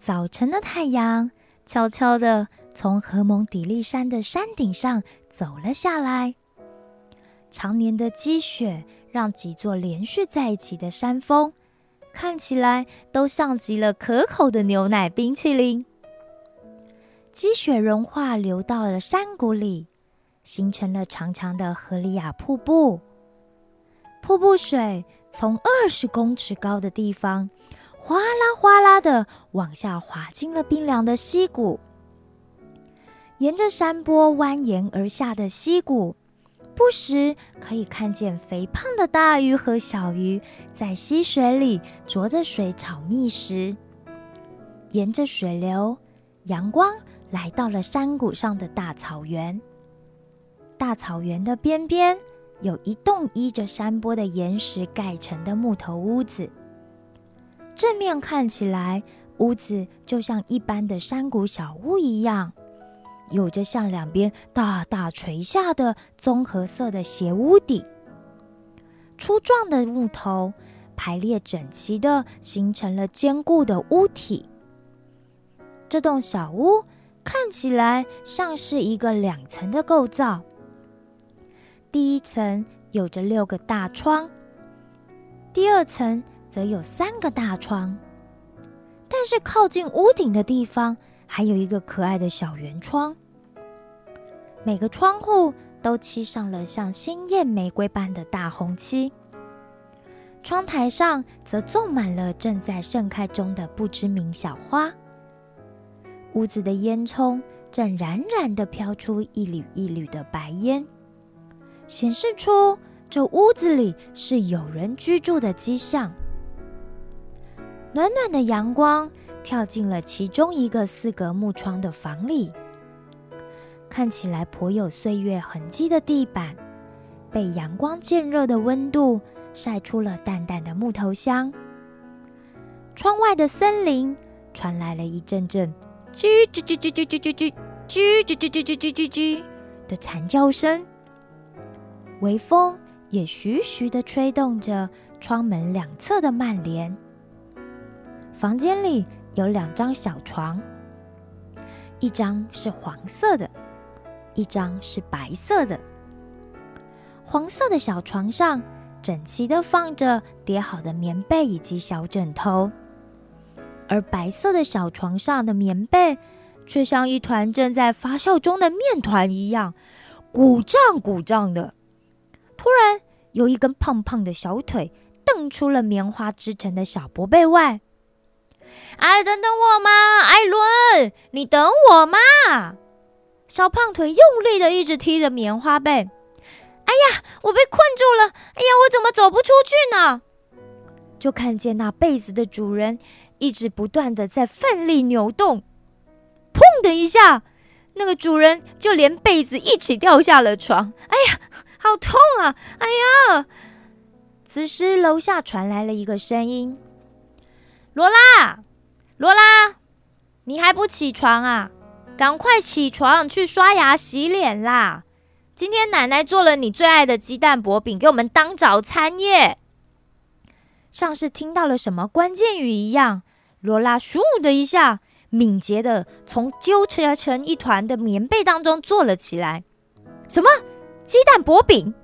早晨的太阳悄悄地从荷蒙底利山的山顶上走了下来。常年的积雪让几座连续在一起的山峰看起来都像极了可口的牛奶冰淇淋。积雪融化，流到了山谷里，形成了长长的河里亚瀑布。瀑布水从二十公尺高的地方，哗啦哗啦的往下滑进了冰凉的溪谷。沿着山坡蜿蜒而下的溪谷，不时可以看见肥胖的大鱼和小鱼在溪水里啄着水草觅食。沿着水流，阳光。来到了山谷上的大草原。大草原的边边有一栋依着山坡的岩石盖成的木头屋子。正面看起来，屋子就像一般的山谷小屋一样，有着向两边大大垂下的棕褐色的斜屋顶。粗壮的木头排列整齐的，形成了坚固的屋体。这栋小屋。看起来像是一个两层的构造。第一层有着六个大窗，第二层则有三个大窗。但是靠近屋顶的地方还有一个可爱的小圆窗。每个窗户都漆上了像鲜艳玫瑰般的大红漆。窗台上则种满了正在盛开中的不知名小花。屋子的烟囱正冉冉地飘出一缕一缕的白烟，显示出这屋子里是有人居住的迹象。暖暖的阳光跳进了其中一个四格木窗的房里，看起来颇有岁月痕迹的地板，被阳光渐热的温度晒出了淡淡的木头香。窗外的森林传来了一阵阵。叽叽叽叽叽叽叽叽叽叽叽叽叽叽叽叽的惨叫声，微风也徐徐的吹动着窗门两侧的蔓帘。房间里有两张小床，一张是黄色的，一张是白色的。黄色的小床上整齐的放着叠好的棉被以及小枕头。而白色的小床上的棉被，却像一团正在发酵中的面团一样，鼓胀鼓胀的。突然，有一根胖胖的小腿瞪出了棉花织成的小薄被外。哎，等等我嘛，艾伦，你等我嘛！小胖腿用力的一直踢着棉花被。哎呀，我被困住了！哎呀，我怎么走不出去呢？就看见那被子的主人。一直不断的在奋力扭动，砰的一下，那个主人就连被子一起掉下了床。哎呀，好痛啊！哎呀！此时楼下传来了一个声音：“罗拉，罗拉，你还不起床啊？赶快起床去刷牙洗脸啦！今天奶奶做了你最爱的鸡蛋薄饼给我们当早餐耶！”像是听到了什么关键语一样。罗拉咻的一下，敏捷的从揪扯成一团的棉被当中坐了起来。什么鸡蛋薄饼？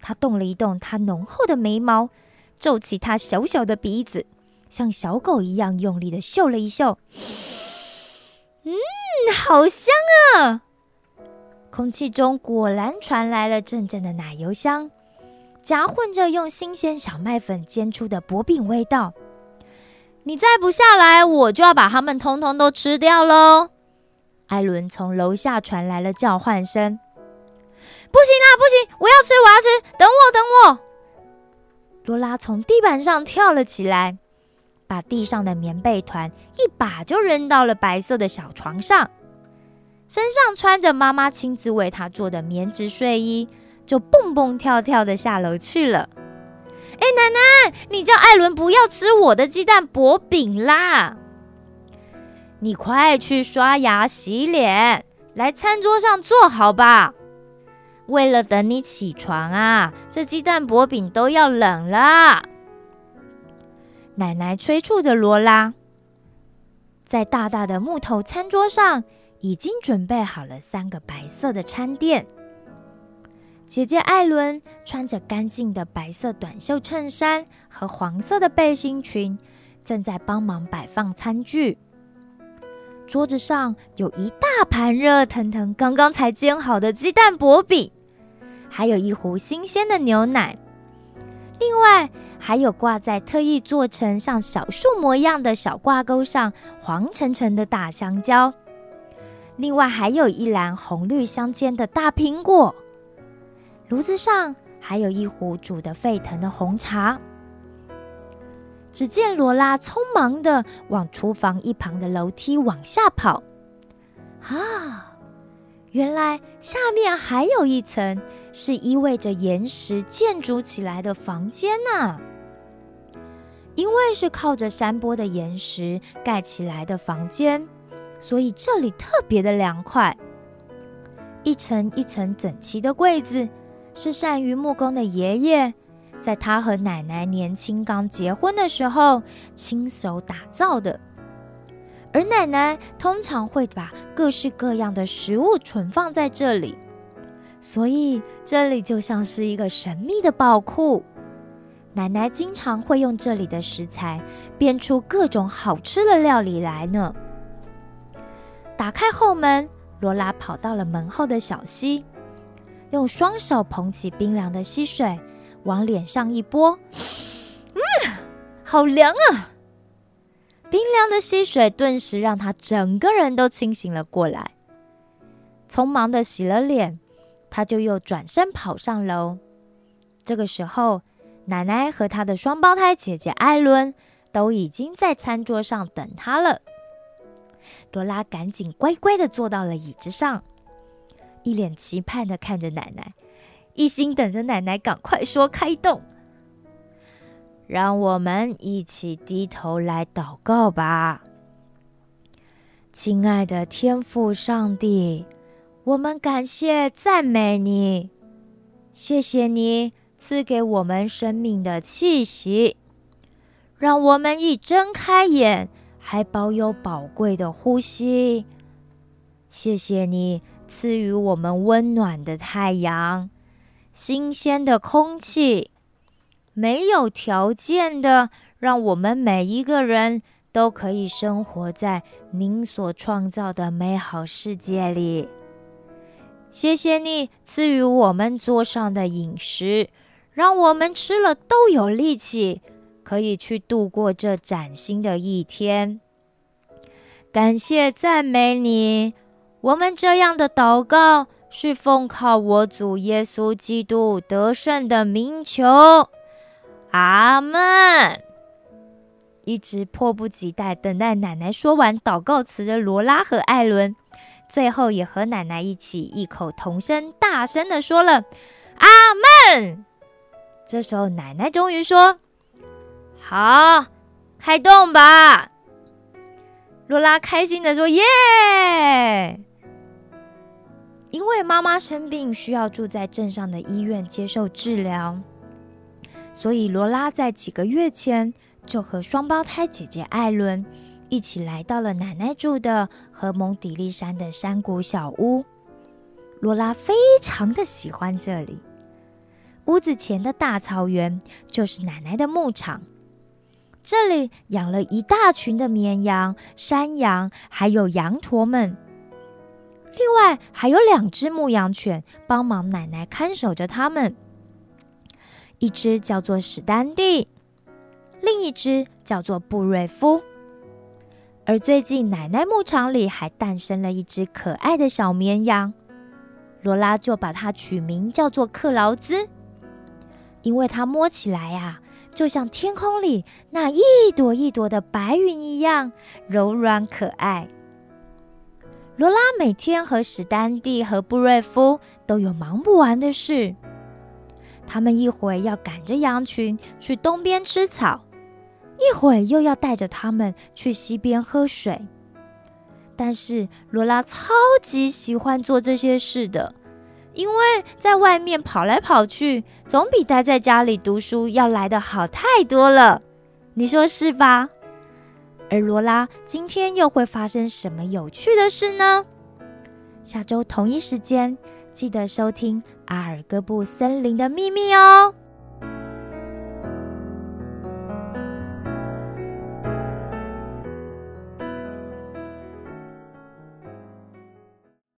他动了一动他浓厚的眉毛，皱起他小小的鼻子，像小狗一样用力的嗅了一嗅。嗯，好香啊！空气中果然传来了阵阵的奶油香，夹混着用新鲜小麦粉煎出的薄饼味道。你再不下来，我就要把它们通通都吃掉喽！艾伦从楼下传来了叫唤声：“不行啦，不行！我要吃，我要吃！等我，等我！”罗拉从地板上跳了起来，把地上的棉被团一把就扔到了白色的小床上，身上穿着妈妈亲自为她做的棉质睡衣，就蹦蹦跳跳的下楼去了。哎，奶奶，你叫艾伦不要吃我的鸡蛋薄饼啦！你快去刷牙洗脸，来餐桌上坐好吧。为了等你起床啊，这鸡蛋薄饼都要冷了。奶奶催促着罗拉。在大大的木头餐桌上，已经准备好了三个白色的餐垫。姐姐艾伦穿着干净的白色短袖衬衫和黄色的背心裙，正在帮忙摆放餐具。桌子上有一大盘热腾腾、刚刚才煎好的鸡蛋薄饼，还有一壶新鲜的牛奶。另外，还有挂在特意做成像小树模一样的小挂钩上黄澄澄的大香蕉。另外，还有一篮红绿相间的大苹果。炉子上还有一壶煮得沸腾的红茶。只见罗拉匆忙的往厨房一旁的楼梯往下跑，啊，原来下面还有一层是依偎着岩石建筑起来的房间呢。因为是靠着山坡的岩石盖起来的房间，所以这里特别的凉快。一层一层整齐的柜子，是善于木工的爷爷。在他和奶奶年轻刚结婚的时候亲手打造的，而奶奶通常会把各式各样的食物存放在这里，所以这里就像是一个神秘的宝库。奶奶经常会用这里的食材变出各种好吃的料理来呢。打开后门，罗拉跑到了门后的小溪，用双手捧起冰凉的溪水。往脸上一拨，嗯，好凉啊！冰凉的溪水顿时让他整个人都清醒了过来。匆忙的洗了脸，他就又转身跑上楼。这个时候，奶奶和他的双胞胎姐姐艾伦都已经在餐桌上等他了。罗拉赶紧乖乖的坐到了椅子上，一脸期盼的看着奶奶。一心等着奶奶赶快说开动，让我们一起低头来祷告吧，亲爱的天父上帝，我们感谢赞美你，谢谢你赐给我们生命的气息，让我们一睁开眼还保有宝贵的呼吸，谢谢你赐予我们温暖的太阳。新鲜的空气，没有条件的，让我们每一个人都可以生活在您所创造的美好世界里。谢谢你赐予我们桌上的饮食，让我们吃了都有力气，可以去度过这崭新的一天。感谢赞美你，我们这样的祷告。是奉靠我主耶稣基督得胜的名求，阿门。一直迫不及待等待奶奶说完祷告词的罗拉和艾伦，最后也和奶奶一起异口同声、大声的说了阿门。这时候，奶奶终于说：“好，开动吧。”罗拉开心的说：“耶！”因为妈妈生病，需要住在镇上的医院接受治疗，所以罗拉在几个月前就和双胞胎姐姐艾伦一起来到了奶奶住的荷蒙底利山的山谷小屋。罗拉非常的喜欢这里，屋子前的大草原就是奶奶的牧场，这里养了一大群的绵羊、山羊，还有羊驼们。另外还有两只牧羊犬帮忙奶奶看守着它们，一只叫做史丹蒂，另一只叫做布瑞夫。而最近奶奶牧场里还诞生了一只可爱的小绵羊，罗拉就把它取名叫做克劳兹，因为它摸起来呀，就像天空里那一朵一朵的白云一样柔软可爱。罗拉每天和史丹蒂和布瑞夫都有忙不完的事。他们一会要赶着羊群去东边吃草，一会又要带着他们去西边喝水。但是罗拉超级喜欢做这些事的，因为在外面跑来跑去，总比待在家里读书要来的好太多了。你说是吧？而罗拉今天又会发生什么有趣的事呢？下周同一时间记得收听《阿尔戈布森林的秘密》哦。